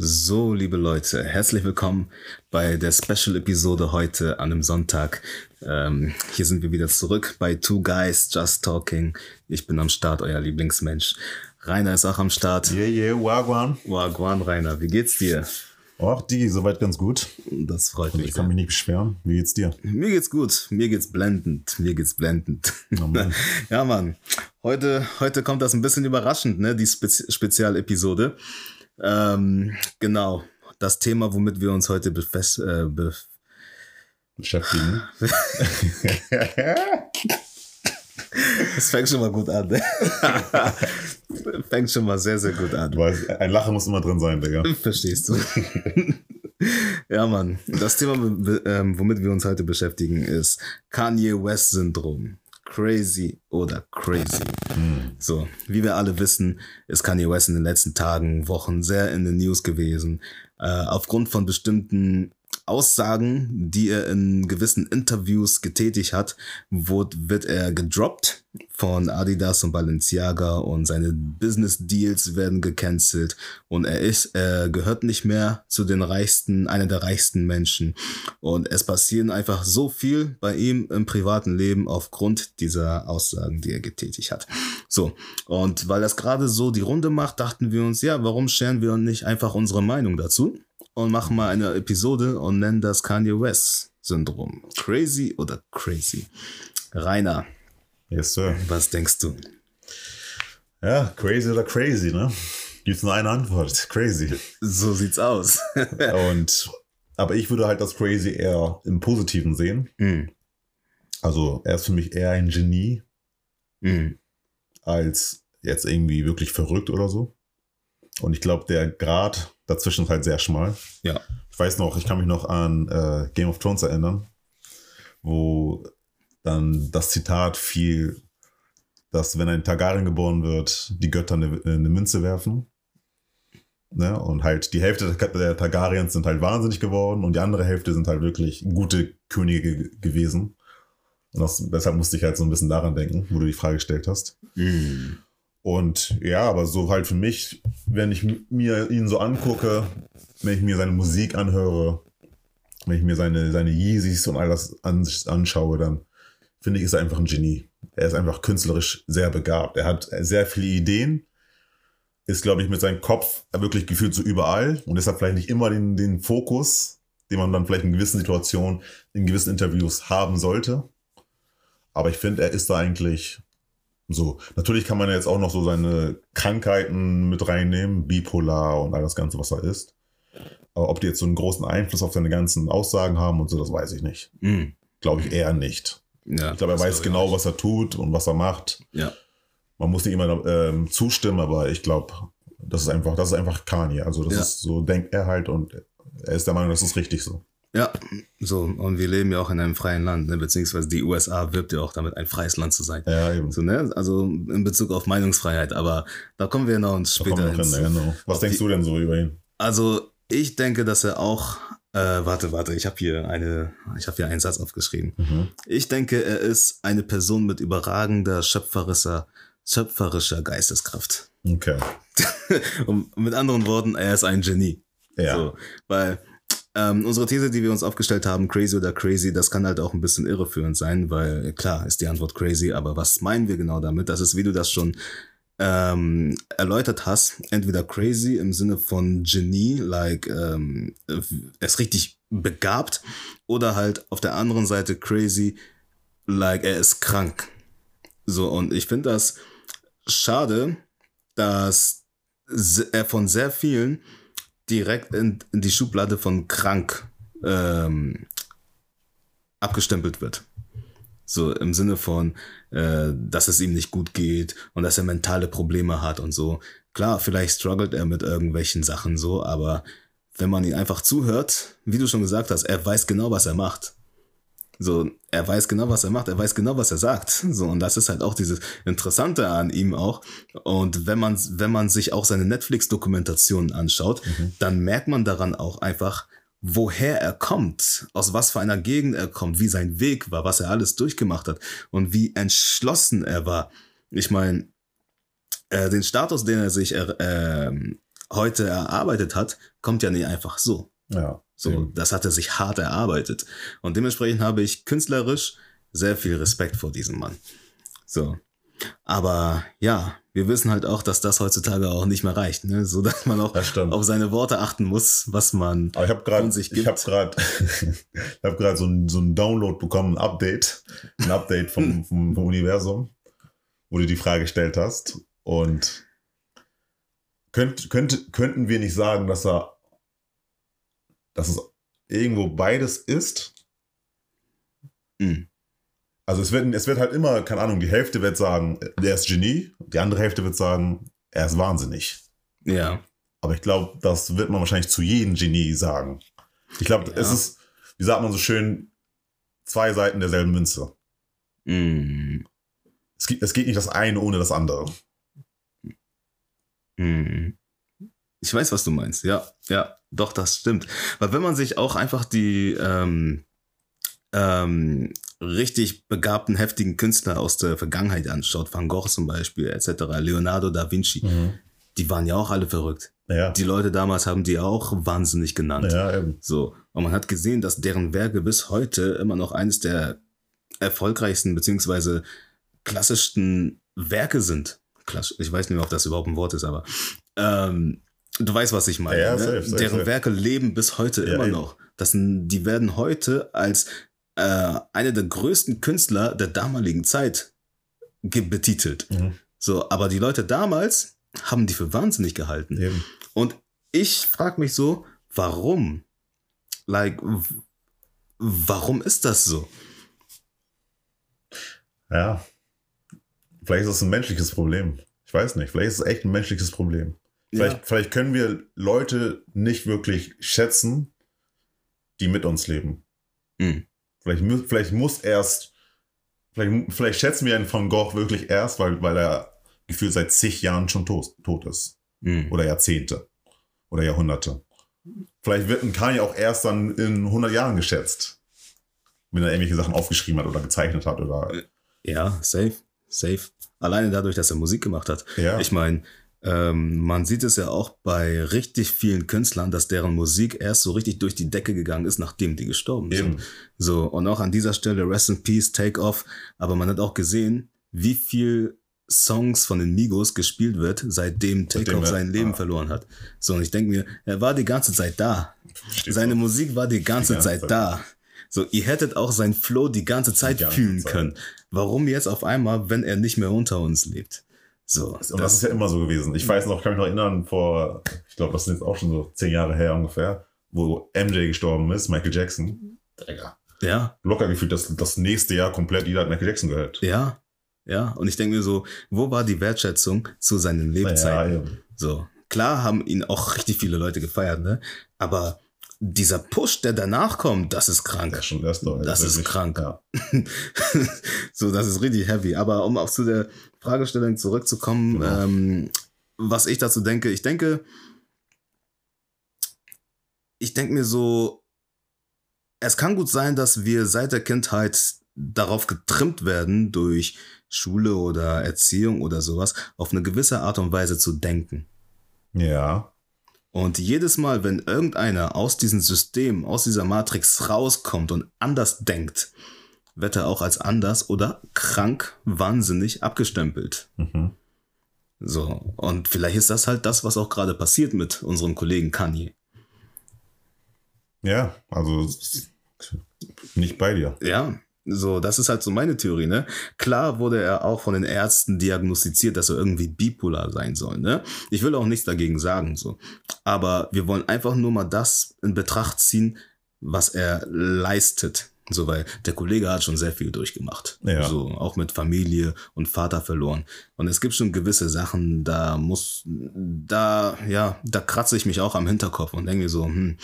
So, liebe Leute, herzlich willkommen bei der Special-Episode heute an einem Sonntag. Ähm, hier sind wir wieder zurück bei Two Guys Just Talking. Ich bin am Start, euer Lieblingsmensch. Rainer ist auch am Start. Yeah, yeah, Wagwan. Wagwan, Rainer, wie geht's dir? Ach, die, soweit ganz gut. Das freut Und mich. ich kann mich nicht beschweren. Wie geht's dir? Mir geht's gut, mir geht's blendend, mir geht's blendend. Oh Mann. ja, Mann. Heute, heute kommt das ein bisschen überraschend, ne, die Spezi Spezialepisode. Ähm, genau. Das Thema, womit wir uns heute befest, äh, be Beschäftigen. Das fängt schon mal gut an. Ne? fängt schon mal sehr, sehr gut an. Weißt, ein Lachen muss immer drin sein, Digga. Verstehst du? ja, Mann. Das Thema, ähm, womit wir uns heute beschäftigen, ist Kanye West Syndrom. Crazy oder crazy. So, wie wir alle wissen, ist Kanye West in den letzten Tagen, Wochen sehr in den News gewesen. Äh, aufgrund von bestimmten Aussagen, die er in gewissen Interviews getätigt hat, wurde, wird er gedroppt von Adidas und Balenciaga und seine Business Deals werden gecancelt und er ist, er gehört nicht mehr zu den reichsten, einer der reichsten Menschen und es passieren einfach so viel bei ihm im privaten Leben aufgrund dieser Aussagen, die er getätigt hat. So. Und weil das gerade so die Runde macht, dachten wir uns, ja, warum scheren wir nicht einfach unsere Meinung dazu? Und machen mal eine Episode und nennen das Kanye West Syndrom. Crazy oder crazy? Rainer, Yes, Sir. was denkst du? Ja, crazy oder crazy, ne? Gibt's nur eine Antwort. Crazy. So sieht's aus. Und, aber ich würde halt das crazy eher im Positiven sehen. mm, Also, er ist für mich eher ein Genie mm, als jetzt irgendwie wirklich verrückt oder so. Und ich glaube, der Grad dazwischen ist halt sehr schmal. ja. Ich weiß noch, ich kann mich noch an äh, Game of Thrones erinnern, wo dann das Zitat fiel, dass wenn ein Targaryen geboren wird, die Götter eine, eine Münze werfen. Ne? Und halt die Hälfte der Targaryens sind halt wahnsinnig geworden und die andere Hälfte sind halt wirklich gute Könige ge gewesen. Und das, deshalb musste ich halt so ein bisschen daran denken, wo du die Frage gestellt hast. Mm, Und ja, aber so halt für mich, wenn ich mir ihn so angucke, wenn ich mir seine Musik anhöre, wenn ich mir seine, seine Yeezys und all das an, anschaue, dann finde ich, ist er einfach ein Genie. Er ist einfach künstlerisch sehr begabt. Er hat sehr viele Ideen, ist, glaube ich, mit seinem Kopf wirklich gefühlt so überall und deshalb vielleicht nicht immer den, den Fokus, den man dann vielleicht in gewissen Situationen, in gewissen Interviews haben sollte. Aber ich finde, er ist da eigentlich so, natürlich kann man jetzt auch noch so seine Krankheiten mit reinnehmen, bipolar und all das Ganze, was er ist. Aber ob die jetzt so einen großen Einfluss auf seine ganzen Aussagen haben und so, das weiß ich nicht. mm. Glaube ich eher nicht. Ja, Ich glaube, er weiß genau, was er tut und was er macht. Ja, Man muss nicht immer ähm, zustimmen, aber ich glaube, das ist einfach, das ist einfach Kanye. Also das Ja. ist so, denkt er halt und er ist der Meinung, das ist richtig so. Ja, so. Und wir leben ja auch in einem freien Land, ne? beziehungsweise die USA wirbt ja auch damit, ein freies Land zu sein. Ja, eben. So, ne? Also in Bezug auf Meinungsfreiheit, aber da kommen wir noch uns später hin. genau. Was denkst die- du denn so über ihn? Also ich denke, dass er auch. Äh, warte, warte, ich habe hier eine, ich habe hier einen Satz aufgeschrieben. Mhm. Ich denke, er ist eine Person mit überragender schöpferischer, schöpferischer Geisteskraft. Okay. Und mit anderen Worten, er ist ein Genie. Ja. So, weil ähm, unsere These, die wir uns aufgestellt haben, crazy oder crazy, das kann halt auch ein bisschen irreführend sein, weil klar ist die Antwort crazy, aber was meinen wir genau damit? Das ist, wie du das schon ähm, erläutert hast, entweder crazy im Sinne von Genie, like ähm, er ist richtig begabt, oder halt auf der anderen Seite crazy, like er ist krank. So, und ich finde das schade, dass er von sehr vielen direkt in, in die Schublade von krank ähm, abgestempelt wird. So im Sinne von, äh, dass es ihm nicht gut geht und dass er mentale Probleme hat und so. Klar, vielleicht struggelt er mit irgendwelchen Sachen so, aber wenn man ihn einfach zuhört, wie du schon gesagt hast, er weiß genau, was er macht. So, er weiß genau, was er macht, er weiß genau, was er sagt. So, und das ist halt auch dieses Interessante an ihm auch. Und wenn man, wenn man sich auch seine Netflix-Dokumentationen anschaut, dann merkt man daran auch einfach, woher er kommt, aus was für einer Gegend er kommt, wie sein Weg war, was er alles durchgemacht hat und wie entschlossen er war. Ich meine, äh, den Status, den er sich er, ähm, heute erarbeitet hat, kommt ja nicht einfach so. Ja. So, eben. das hat er sich hart erarbeitet. Und dementsprechend habe ich künstlerisch sehr viel Respekt vor diesem Mann. So. Aber ja, wir wissen halt auch, dass das heutzutage auch nicht mehr reicht, ne? So dass man auch auf seine Worte achten muss, was man Aber ich habe gerade von sich ich gibt. habe gerade ich habe gerade so ein so ein Download bekommen, ein Update, ein Update vom, vom, vom Universum, wo du die Frage gestellt hast und könnt, könnt, könnten wir nicht sagen, dass er dass es irgendwo beides ist? Mhm. Also es wird, es wird halt immer, keine Ahnung, die Hälfte wird sagen, der ist Genie, die andere Hälfte wird sagen, er ist wahnsinnig. Ja. Aber ich glaube, das wird man wahrscheinlich zu jedem Genie sagen. Ich glaube, Ja. es ist, wie sagt man so schön, zwei Seiten derselben Münze. Mm. Es, gibt, es geht nicht das eine ohne das andere. Mm. Ich weiß, was du meinst. Ja, ja, doch, das stimmt. Weil wenn man sich auch einfach die ähm, ähm, richtig begabten, heftigen Künstler aus der Vergangenheit anschaut, Van Gogh zum Beispiel, etc., Leonardo da Vinci, die waren ja auch alle verrückt. Ja. Die Leute damals haben die auch wahnsinnig genannt. ja, eben. So. Und man hat gesehen, dass deren Werke bis heute immer noch eines der erfolgreichsten beziehungsweise klassischsten Werke sind. Klassisch, ich weiß nicht mehr, ob das überhaupt ein Wort ist, aber ähm, du weißt, was ich meine. Ja, ne? safe, safe, deren safe. Werke leben bis heute Ja, immer eben. noch. Das, die werden heute als äh, eine der größten Künstler der damaligen Zeit betitelt. Mhm. So, aber die Leute damals haben die für wahnsinnig gehalten. eben. Und ich frage mich so, warum? Like, warum ist das so? Ja. Vielleicht ist es ein menschliches Problem. Ich weiß nicht. Vielleicht ist es echt ein menschliches Problem. Vielleicht, vielleicht können wir Leute nicht wirklich schätzen, die mit uns leben. Mhm. Vielleicht, vielleicht muss erst, vielleicht, vielleicht schätzen wir einen Van Gogh wirklich erst, weil, weil er gefühlt seit zig Jahren schon tot, tot ist. Mhm. Oder Jahrzehnte. Oder Jahrhunderte. Vielleicht wird ein Kanye auch erst dann in 100 Jahren geschätzt. Wenn er irgendwelche Sachen aufgeschrieben hat oder gezeichnet hat oder, Ja, safe, safe. Alleine dadurch, dass er Musik gemacht hat. ja. Ich meine, ähm, man sieht es ja auch bei richtig vielen Künstlern, dass deren Musik erst so richtig durch die Decke gegangen ist, nachdem die gestorben sind. Eben. So, und auch an dieser Stelle Rest in Peace, Take Off. Aber man hat auch gesehen, wie viel Songs von den Migos gespielt wird, seitdem Take Off sein Leben ah. verloren hat. So, und ich denke mir, er war die ganze Zeit da. Verstehst Seine du? Musik war die ganze, Die ganze Zeit, Zeit. da. So, ihr hättet auch sein Flow die ganze Zeit Die ganze fühlen Zeit. können. Warum jetzt auf einmal, wenn er nicht mehr unter uns lebt? So, Und das, ist ja immer so gewesen. Ich weiß noch, kann mich noch erinnern, vor, ich glaube, das sind jetzt auch schon so zehn Jahre her ungefähr, wo MJ gestorben ist, Michael Jackson. Digga. ja, Locker gefühlt, dass das nächste Jahr komplett jeder hat Michael Jackson gehört. ja, ja. Und ich denke mir so, wo war die Wertschätzung zu seinen Lebzeiten? Ja, eben. So, klar haben ihn auch richtig viele Leute gefeiert, ne? Aber dieser Push, der danach kommt, das ist krank. Ja, schon, das ist, doch, Das ist wirklich- krank. Ja. so, das ist richtig heavy. Aber um auch zu der Fragestellung zurückzukommen, Genau. ähm, was ich dazu denke, ich denke, ich denke mir so, es kann gut sein, dass wir seit der Kindheit darauf getrimmt werden, durch Schule oder Erziehung oder sowas, auf eine gewisse Art und Weise zu denken. ja. Und jedes Mal, wenn irgendeiner aus diesem System, aus dieser Matrix rauskommt und anders denkt, wird er auch als anders oder krank, wahnsinnig abgestempelt. Mhm. So, und vielleicht ist das halt das, was auch gerade passiert mit unserem Kollegen Kanye. Ja, also nicht bei dir. Ja, so, das ist halt so meine Theorie, ne? Klar wurde er auch von den Ärzten diagnostiziert, dass er irgendwie bipolar sein soll, ne? Ich will auch nichts dagegen sagen, so. Aber wir wollen einfach nur mal das in Betracht ziehen, was er leistet. So, weil der Kollege hat schon sehr viel durchgemacht. Ja. So, auch mit Familie und Vater verloren. Und es gibt schon gewisse Sachen, da muss, da, ja, da kratze ich mich auch am Hinterkopf und denke so, hm,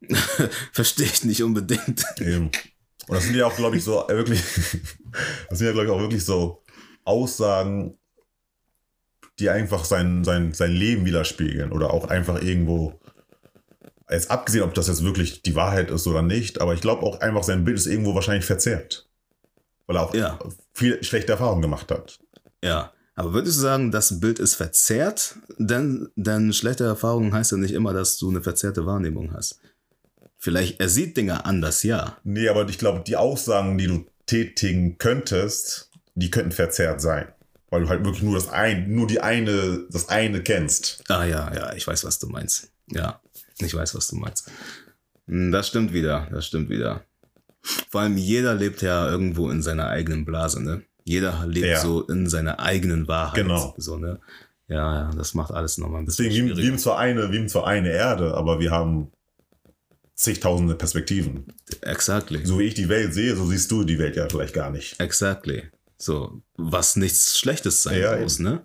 verstehe ich nicht unbedingt. Eben. Und das sind ja auch, glaube ich, so wirklich, das sind ja, glaube ich, auch wirklich so Aussagen, die einfach sein, sein, sein Leben widerspiegeln oder auch einfach irgendwo, jetzt abgesehen, ob das jetzt wirklich die Wahrheit ist oder nicht, aber ich glaube auch einfach, sein Bild ist irgendwo wahrscheinlich verzerrt. Weil er auch Ja. viel schlechte Erfahrungen gemacht hat. Ja, Aber würdest du sagen, das Bild ist verzerrt? Denn, denn schlechte Erfahrungen heißt ja nicht immer, dass du eine verzerrte Wahrnehmung hast. Vielleicht, er sieht Dinge anders, ja. Nee, aber ich glaube, die Aussagen, die du tätigen könntest, die könnten verzerrt sein. Weil du halt wirklich nur das ein, nur die eine, das eine kennst. Ah ja, ja, ich weiß, was du meinst. Ja, ich weiß, was du meinst. Hm, Das stimmt wieder, das stimmt wieder. Vor allem jeder lebt ja irgendwo in seiner eigenen Blase, ne? Jeder lebt Ja. so in seiner eigenen Wahrheit. Genau. So, ne? Ja, ja, das macht alles nochmal ein bisschen Deswegen, wir, wir, haben zwar eine, wir haben zwar eine Erde, aber wir haben zigtausende Perspektiven. Exactly. So wie ich die Welt sehe, so siehst du die Welt ja vielleicht gar nicht. Exactly. So, was nichts Schlechtes sein Ja, muss, ne?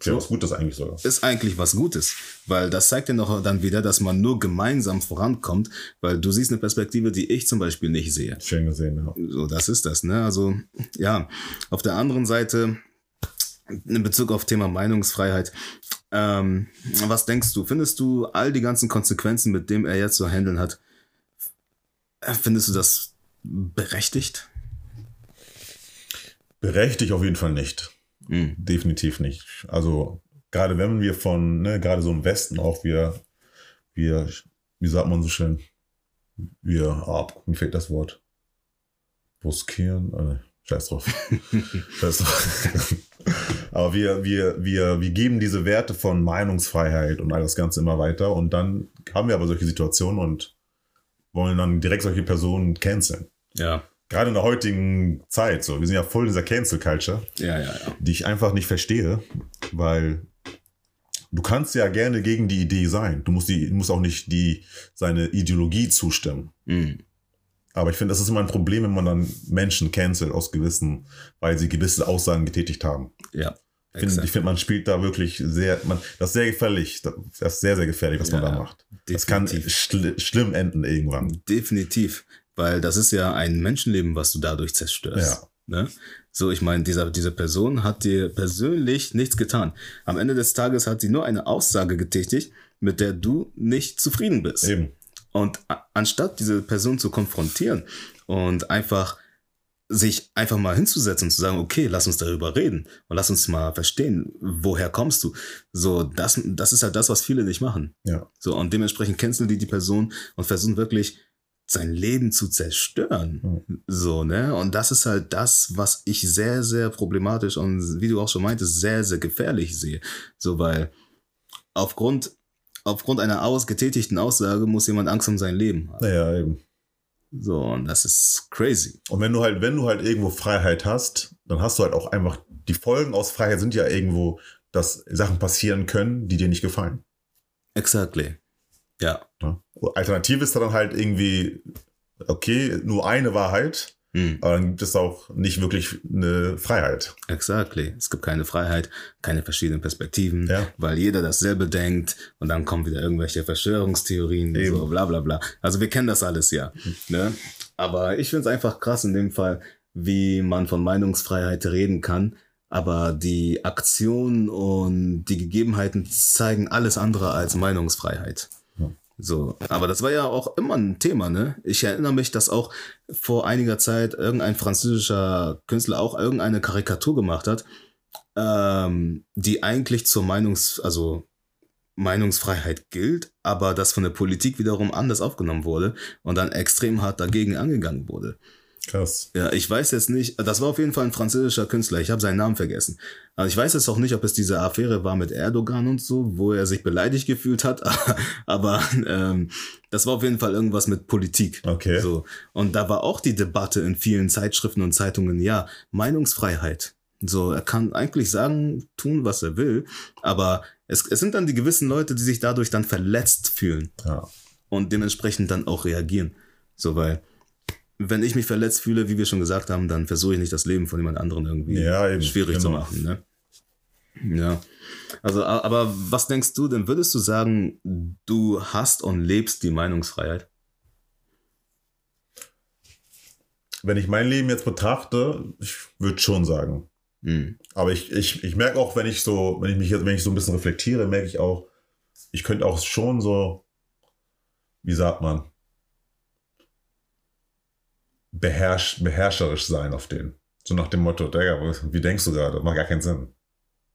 Ist ja was Gutes eigentlich sogar. Ist eigentlich was Gutes, weil das zeigt ja noch dann wieder, dass man nur gemeinsam vorankommt, weil du siehst eine Perspektive, die ich zum Beispiel nicht sehe. Schön gesehen, ja. So, das ist das, ne? Also, ja. Auf der anderen Seite, in Bezug auf Thema Meinungsfreiheit, ähm, was denkst du? Findest du all die ganzen Konsequenzen, mit dem er jetzt zu handeln hat, äh, findest du das berechtigt? Berechtigt auf jeden Fall nicht. Mhm. Definitiv nicht. Also, gerade wenn wir von, ne, gerade so im Westen auch, wir, wir, wie sagt man so schön, wir, ah, mir fehlt das Wort. Bruskieren, äh, scheiß drauf. scheiß drauf. Aber wir, wir, wir, wir geben diese Werte von Meinungsfreiheit und all das Ganze immer weiter und dann haben wir aber solche Situationen und wollen dann direkt solche Personen canceln. Ja, Gerade in der heutigen Zeit, so, wir sind ja voll in dieser Cancel Culture ja, ja, ja. die ich einfach nicht verstehe, weil du kannst ja gerne gegen die Idee sein. Du musst, die, du musst auch nicht die, seine Ideologie zustimmen. Mhm. Aber ich finde, das ist immer ein Problem, wenn man dann Menschen cancelt aus gewissen, weil sie gewisse Aussagen getätigt haben. Ja. Ich finde, ich finde, man spielt da wirklich sehr, man, das ist sehr gefährlich. Das ist sehr, sehr gefährlich, was man Ja, da macht. Das kann definitiv. schl schlimm enden irgendwann. Definitiv, weil das ist ja ein Menschenleben, was du dadurch zerstörst. Ne? So, ich meine, dieser, diese Person hat dir persönlich nichts getan. Am Ende des Tages hat sie nur eine Aussage getätigt, mit der du nicht zufrieden bist. Eben. Und anstatt diese Person zu konfrontieren und einfach sich einfach mal hinzusetzen und zu sagen, okay, lass uns darüber reden und lass uns mal verstehen, woher kommst du? So, das, das ist halt das, was viele nicht machen. Ja. So, und dementsprechend canceln die die Person und versuchen wirklich sein Leben zu zerstören. So, ne? Und das ist halt das, was ich sehr, sehr problematisch und wie du auch schon meintest, sehr, sehr gefährlich sehe. So, weil aufgrund, aufgrund einer ausgetätigten Aussage muss jemand Angst um sein Leben haben. Naja, eben. So, und das ist crazy. Und wenn du halt, wenn du halt irgendwo Freiheit hast, dann hast du halt auch einfach, die Folgen aus Freiheit sind ja irgendwo, dass Sachen passieren können, die dir nicht gefallen. Exactly. Ja. Ne? Alternativ ist dann halt irgendwie, okay, nur eine Wahrheit, Hm. aber dann gibt es auch nicht wirklich eine Freiheit. Exactly. Es gibt keine Freiheit, keine verschiedenen Perspektiven, Ja. weil jeder dasselbe denkt und dann kommen wieder irgendwelche Verschwörungstheorien, Eben. so bla bla bla. Also wir kennen das alles ja. Ne? Aber ich finde es einfach krass in dem Fall, wie man von Meinungsfreiheit reden kann, aber die Aktionen und die Gegebenheiten zeigen alles andere als Meinungsfreiheit. So, aber das war ja auch immer ein Thema, ne? Ich erinnere mich, dass auch vor einiger Zeit irgendein französischer Künstler auch irgendeine Karikatur gemacht hat, ähm, die eigentlich zur Meinungs-, also Meinungsfreiheit gilt, aber das von der Politik wiederum anders aufgenommen wurde und dann extrem hart dagegen angegangen wurde. Krass. Ja, ich weiß jetzt nicht, das war auf jeden Fall ein französischer Künstler, ich habe seinen Namen vergessen. Also ich weiß jetzt auch nicht, ob es diese Affäre war mit Erdogan und so, wo er sich beleidigt gefühlt hat, aber ähm, das war auf jeden Fall irgendwas mit Politik. Okay. So. Und da war auch die Debatte in vielen Zeitschriften und Zeitungen, ja, Meinungsfreiheit. So, er kann eigentlich sagen, tun, was er will, aber es, es sind dann die gewissen Leute, die sich dadurch dann verletzt fühlen Ja. und dementsprechend dann auch reagieren. So, weil, wenn ich mich verletzt fühle, wie wir schon gesagt haben, dann versuche ich nicht das Leben von jemand anderem irgendwie Ja, schwierig zu genau. machen. Ne? Ja. Also, aber was denkst du denn? Würdest du sagen, du hast und lebst die Meinungsfreiheit? Wenn ich mein Leben jetzt betrachte, ich würde schon sagen. Hm. Aber ich, ich, ich merke auch, wenn ich so, wenn ich mich jetzt, wenn ich so ein bisschen reflektiere, merke ich auch, ich könnte auch schon so, wie sagt man, beherrsch, beherrscherisch sein auf den. So nach dem Motto, Digga, wie denkst du gerade? Macht gar keinen Sinn.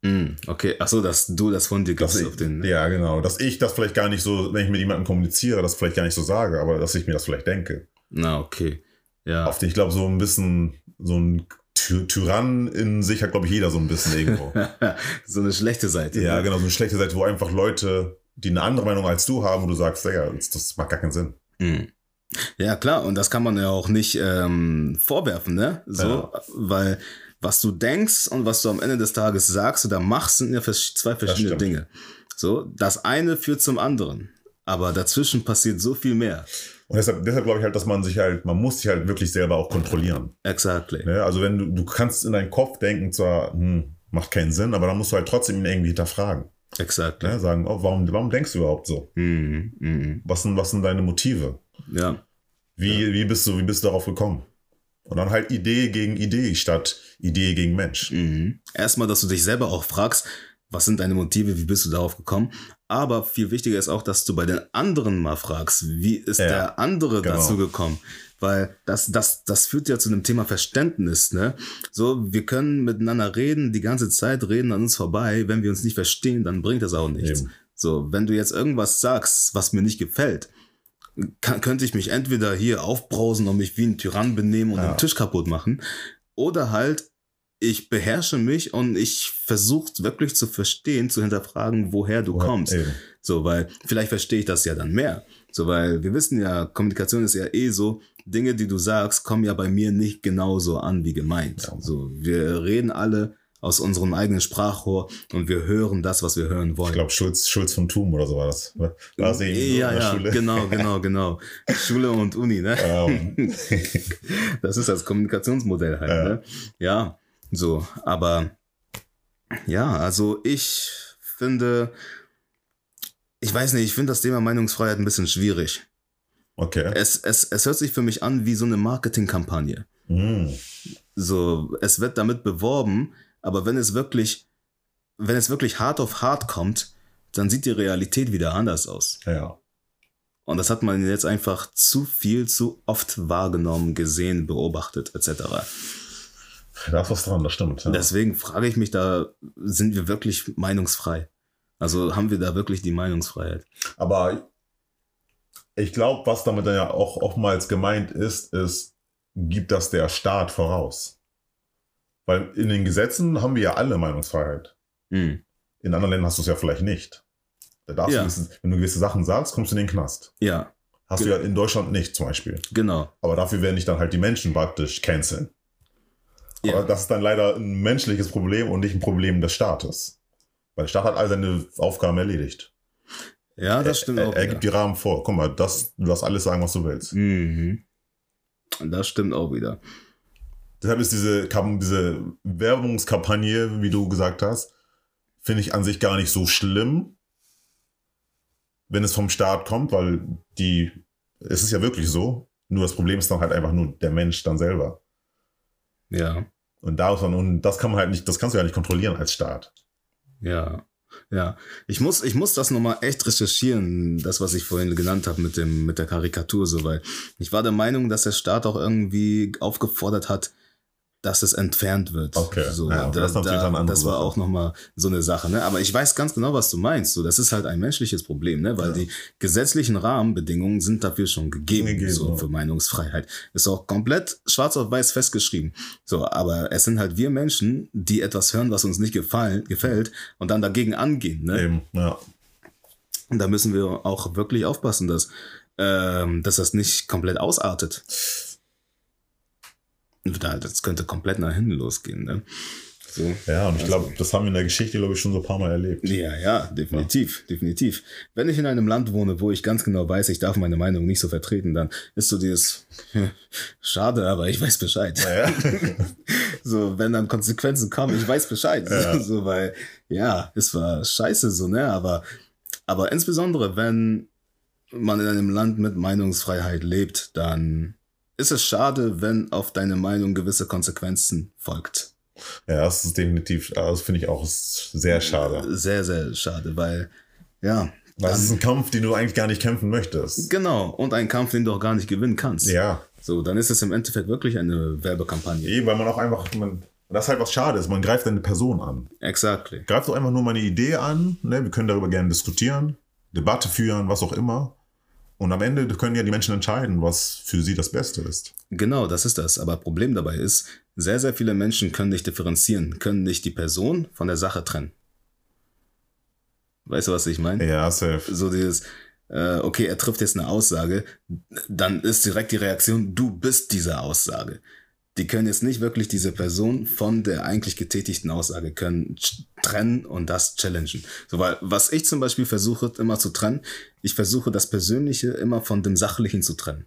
Mm, okay, achso, dass du das von dir gibst ich, auf den. Ja, genau. Dass ich das vielleicht gar nicht so, wenn ich mit jemandem kommuniziere, das vielleicht gar nicht so sage, aber dass ich mir das vielleicht denke. Na, okay. Ja. Auf den, ich glaube, so ein bisschen, so ein Ty Tyrann in sich hat, glaube ich, jeder so ein bisschen irgendwo. so eine schlechte Seite. ja, ne? genau, so eine schlechte Seite, wo einfach Leute, die eine andere Meinung als du haben, wo du sagst, ja, das, das macht gar keinen Sinn. Mhm. Ja, klar, und das kann man ja auch nicht ähm, vorwerfen, ne? So, Ja. weil was du denkst und was du am Ende des Tages sagst oder machst, sind ja zwei verschiedene. Dinge. So, das eine führt zum anderen. Aber dazwischen passiert so viel mehr. Und deshalb, deshalb glaube ich halt, dass man sich halt, man muss sich halt wirklich selber auch kontrollieren. Exactly. Ne? Also wenn du, du kannst in deinen Kopf denken, zwar, hm, macht keinen Sinn, aber dann musst du halt trotzdem ihn irgendwie hinterfragen. Exactly. Ne? Sagen, oh, warum, warum denkst du überhaupt so? Mhm, mhm. Was sind, was sind deine Motive? Ja. Wie, wie, bist du, wie bist du darauf gekommen? Und dann halt Idee gegen Idee statt Idee gegen Mensch. Mhm. Erstmal, dass du dich selber auch fragst, was sind deine Motive, wie bist du darauf gekommen? Aber viel wichtiger ist auch, dass du bei den anderen mal fragst, wie ist Ja, der andere genau. dazu gekommen? Weil das, das, das führt ja zu einem Thema Verständnis, ne? So, wir können miteinander reden, die ganze Zeit reden an uns vorbei. Wenn wir uns nicht verstehen, dann bringt das auch nichts. Eben. So, wenn du jetzt irgendwas sagst, was mir nicht gefällt, kann, könnte ich mich entweder hier aufbrausen und mich wie ein Tyrann benehmen und Ja. den Tisch kaputt machen, oder halt, ich beherrsche mich und ich versuche wirklich zu verstehen, zu hinterfragen, woher du kommst. Eben. So, weil vielleicht verstehe ich das ja dann mehr. So, weil wir wissen ja, Kommunikation ist ja eh so, Dinge, die du sagst, kommen ja bei mir nicht genauso an wie gemeint. Ja. So, wir reden alle aus unserem eigenen Sprachrohr und wir hören das, was wir hören wollen. Ich glaube, Schulz, Schulz von Thum oder so war das. War das ja, ja, Schule? genau, genau, genau. Schule und Uni, ne? Ähm, Das ist das Kommunikationsmodell halt, Ja. ne? Ja, so, aber ja, also ich finde, ich weiß nicht, ich finde das Thema Meinungsfreiheit ein bisschen schwierig. okay. Es, es, es hört sich für mich an wie so eine Marketingkampagne. Hm. So, es wird damit beworben, aber wenn es wirklich, wenn es wirklich hart auf hart kommt, dann sieht die Realität wieder anders aus. Ja. Und das hat man jetzt einfach zu viel, zu oft wahrgenommen, gesehen, beobachtet, etc. Da ist was dran, das stimmt. Ja. Deswegen frage ich mich da, sind wir wirklich meinungsfrei? Also haben wir da wirklich die Meinungsfreiheit? Aber ich glaube, was damit dann ja auch oftmals gemeint ist, ist, gibt das der Staat voraus. Weil in den Gesetzen haben wir ja alle Meinungsfreiheit. Hm. In anderen Ländern hast du es ja vielleicht nicht. Da darfst Ja. du, gewisse- wenn du gewisse Sachen sagst, kommst du in den Knast. Ja, Hast du ja in Deutschland nicht zum Beispiel. genau. Aber dafür werden dich dann halt die Menschen praktisch canceln. Ja. Aber das ist dann leider ein menschliches Problem und nicht ein Problem des Staates. Weil der Staat hat all seine Aufgaben erledigt. Ja, das stimmt er, auch. er wieder. gibt die Rahmen vor. Guck mal, das, du darfst alles sagen, was du willst. Mhm. Das stimmt auch wieder. Deshalb ist diese, diese Werbungskampagne, wie du gesagt hast, finde ich an sich gar nicht so schlimm, wenn es vom Staat kommt, weil die, es ist ja wirklich so. Nur das Problem ist dann halt einfach nur der Mensch dann selber. Ja, Und da und das kann man halt nicht, das kannst du ja nicht kontrollieren als Staat. ja, ja. Ich muss, ich muss das nochmal echt recherchieren, das, was ich vorhin genannt habe mit dem, mit der Karikatur, so, weil ich war der Meinung, dass der Staat auch irgendwie aufgefordert hat, dass es entfernt wird. Okay. So, Ja, da, das da, das war auch nochmal so eine Sache, ne? Aber ich weiß ganz genau, was du meinst. So, das ist halt ein menschliches Problem, ne? Weil Ja. die gesetzlichen Rahmenbedingungen sind dafür schon gegeben, Gegeben, so ja. für Meinungsfreiheit. Ist auch komplett schwarz auf weiß festgeschrieben. So, aber es sind halt wir Menschen, die etwas hören, was uns nicht gefallen, gefällt und dann dagegen angehen, ne? Eben, ja. Und da müssen wir auch wirklich aufpassen, dass, ähm, dass das nicht komplett ausartet. Das könnte komplett nach hinten losgehen. Ne? So. Ja, und ich Also- glaube, das haben wir in der Geschichte, glaube ich, schon so ein paar Mal erlebt. Ja, ja, definitiv, definitiv. Wenn ich in einem Land wohne, wo ich ganz genau weiß, ich darf meine Meinung nicht so vertreten, dann ist so dieses, schade, aber ich weiß Bescheid. Naja. So, wenn dann Konsequenzen kommen, ich weiß Bescheid. Ja. So, weil, ja, es war scheiße so, ne? Aber, aber insbesondere, wenn man in einem Land mit Meinungsfreiheit lebt, dann ist es schade, wenn auf deine Meinung gewisse Konsequenzen folgt. ja, das ist definitiv, das finde ich auch sehr schade. Sehr, sehr schade, weil, ja, Weil es ist ein Kampf, den du eigentlich gar nicht kämpfen möchtest. genau. Und ein Kampf, den du auch gar nicht gewinnen kannst. Ja, So, dann ist es im Endeffekt wirklich eine Werbekampagne. eh, weil man auch einfach, man, das ist halt was schade ist. Man greift eine Person an. Exactly. Greift doch einfach nur meine Idee an. Ne? Wir können darüber gerne diskutieren, Debatte führen, was auch immer. Und am Ende können ja die Menschen entscheiden, was für sie das Beste ist. Genau, das ist das. Aber Problem dabei ist, sehr, sehr viele Menschen können nicht differenzieren, können nicht die Person von der Sache trennen. Weißt du, was ich meine? Ja, safe. So dieses, äh, okay, er trifft jetzt eine Aussage, dann ist direkt die Reaktion, du bist diese Aussage. Die können jetzt nicht wirklich diese Person von der eigentlich getätigten Aussage können trennen und das challengen. So, weil was ich zum Beispiel versuche immer zu trennen, ich versuche das Persönliche immer von dem Sachlichen zu trennen.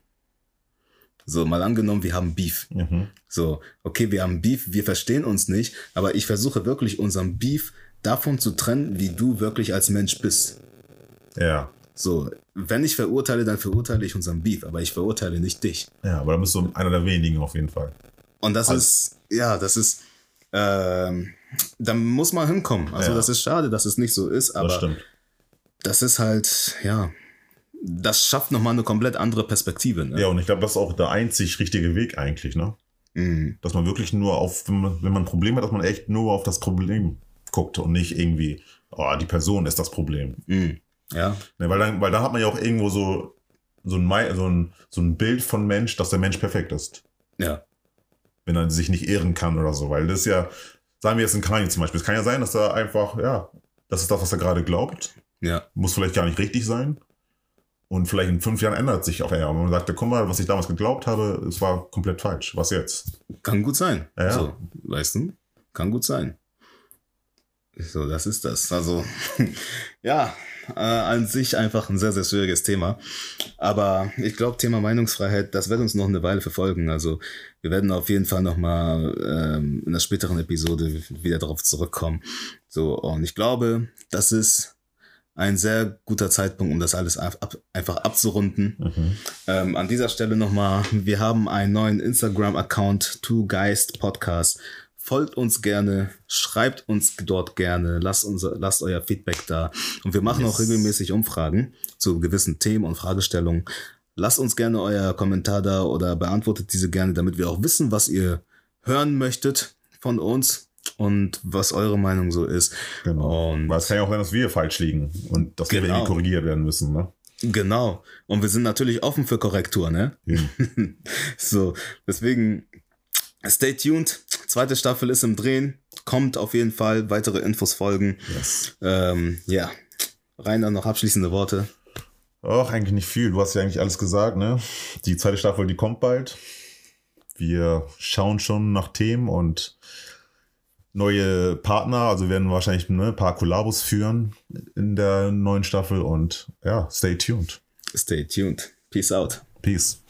So, mal angenommen, wir haben Beef. Mhm. So, okay, wir haben Beef, wir verstehen uns nicht, aber ich versuche wirklich unseren Beef davon zu trennen, wie du wirklich als Mensch bist. Ja. So, wenn ich verurteile, dann verurteile ich unseren Beef, aber ich verurteile nicht dich. Ja, aber da bist du einer der wenigen auf jeden Fall. Und das Also- ist, ja, das ist, ähm, da muss man hinkommen. Also Ja. das ist schade, dass es nicht so ist, Das aber stimmt. das ist halt, ja, das schafft nochmal eine komplett andere Perspektive. Ne? Ja, und ich glaube, das ist auch der einzig richtige Weg eigentlich, ne? Mhm. Dass man wirklich nur auf, wenn man, wenn man ein Problem hat, dass man echt nur auf das Problem guckt und nicht irgendwie, oh, die Person ist das Problem. Mhm. Ja, Ne, weil, dann, weil dann hat man ja auch irgendwo so, so, ein, so, ein, so ein Bild von Mensch, dass der Mensch perfekt ist. ja, Wenn er sich nicht ehren kann oder so. Weil das ist ja, sagen wir jetzt in Kanye zum Beispiel, es kann ja sein, dass er einfach, ja, das ist das, was er gerade glaubt. ja, Muss vielleicht gar nicht richtig sein. Und vielleicht in fünf Jahren ändert sich auch er. Und man sagt, guck mal, was ich damals geglaubt habe, es war komplett falsch. Was jetzt? kann gut sein. Ja. So, weißt du, kann gut sein. So, das ist das. Also, ja, äh, an sich einfach ein sehr, sehr schwieriges Thema. Aber ich glaube, Thema Meinungsfreiheit, das wird uns noch eine Weile verfolgen. Also, wir werden auf jeden Fall nochmal ähm, in der späteren Episode wieder darauf zurückkommen. So, und ich glaube, das ist ein sehr guter Zeitpunkt, um das alles ab, einfach abzurunden. Mhm. Ähm, an dieser Stelle nochmal, wir haben einen neuen Instagram-Account, Two Geist Podcast. Folgt uns gerne, schreibt uns dort gerne, lasst, unser, lasst euer Feedback da. Und wir machen Yes. auch regelmäßig Umfragen zu gewissen Themen und Fragestellungen. Lasst uns gerne euer Kommentar da oder beantwortet diese gerne, damit wir auch wissen, was ihr hören möchtet von uns und was eure Meinung so ist. Genau. Und Weil es kann ja auch sein, dass wir falsch liegen und dass wir Genau. irgendwie korrigiert werden müssen, ne? genau. Und wir sind natürlich offen für Korrektur, ne? Eben. so, deswegen stay tuned. Zweite Staffel ist im Drehen. Kommt auf jeden Fall. Weitere Infos folgen. Yes. Ähm, ja. Rainer, noch abschließende Worte. Ach, eigentlich nicht viel. Du hast ja eigentlich alles gesagt, ne? Die zweite Staffel, die kommt bald. Wir schauen schon nach Themen und neue Partner. Also werden wahrscheinlich ne, ein paar Kollabos führen in der neuen Staffel und ja, stay tuned. Stay tuned. Peace out. Peace.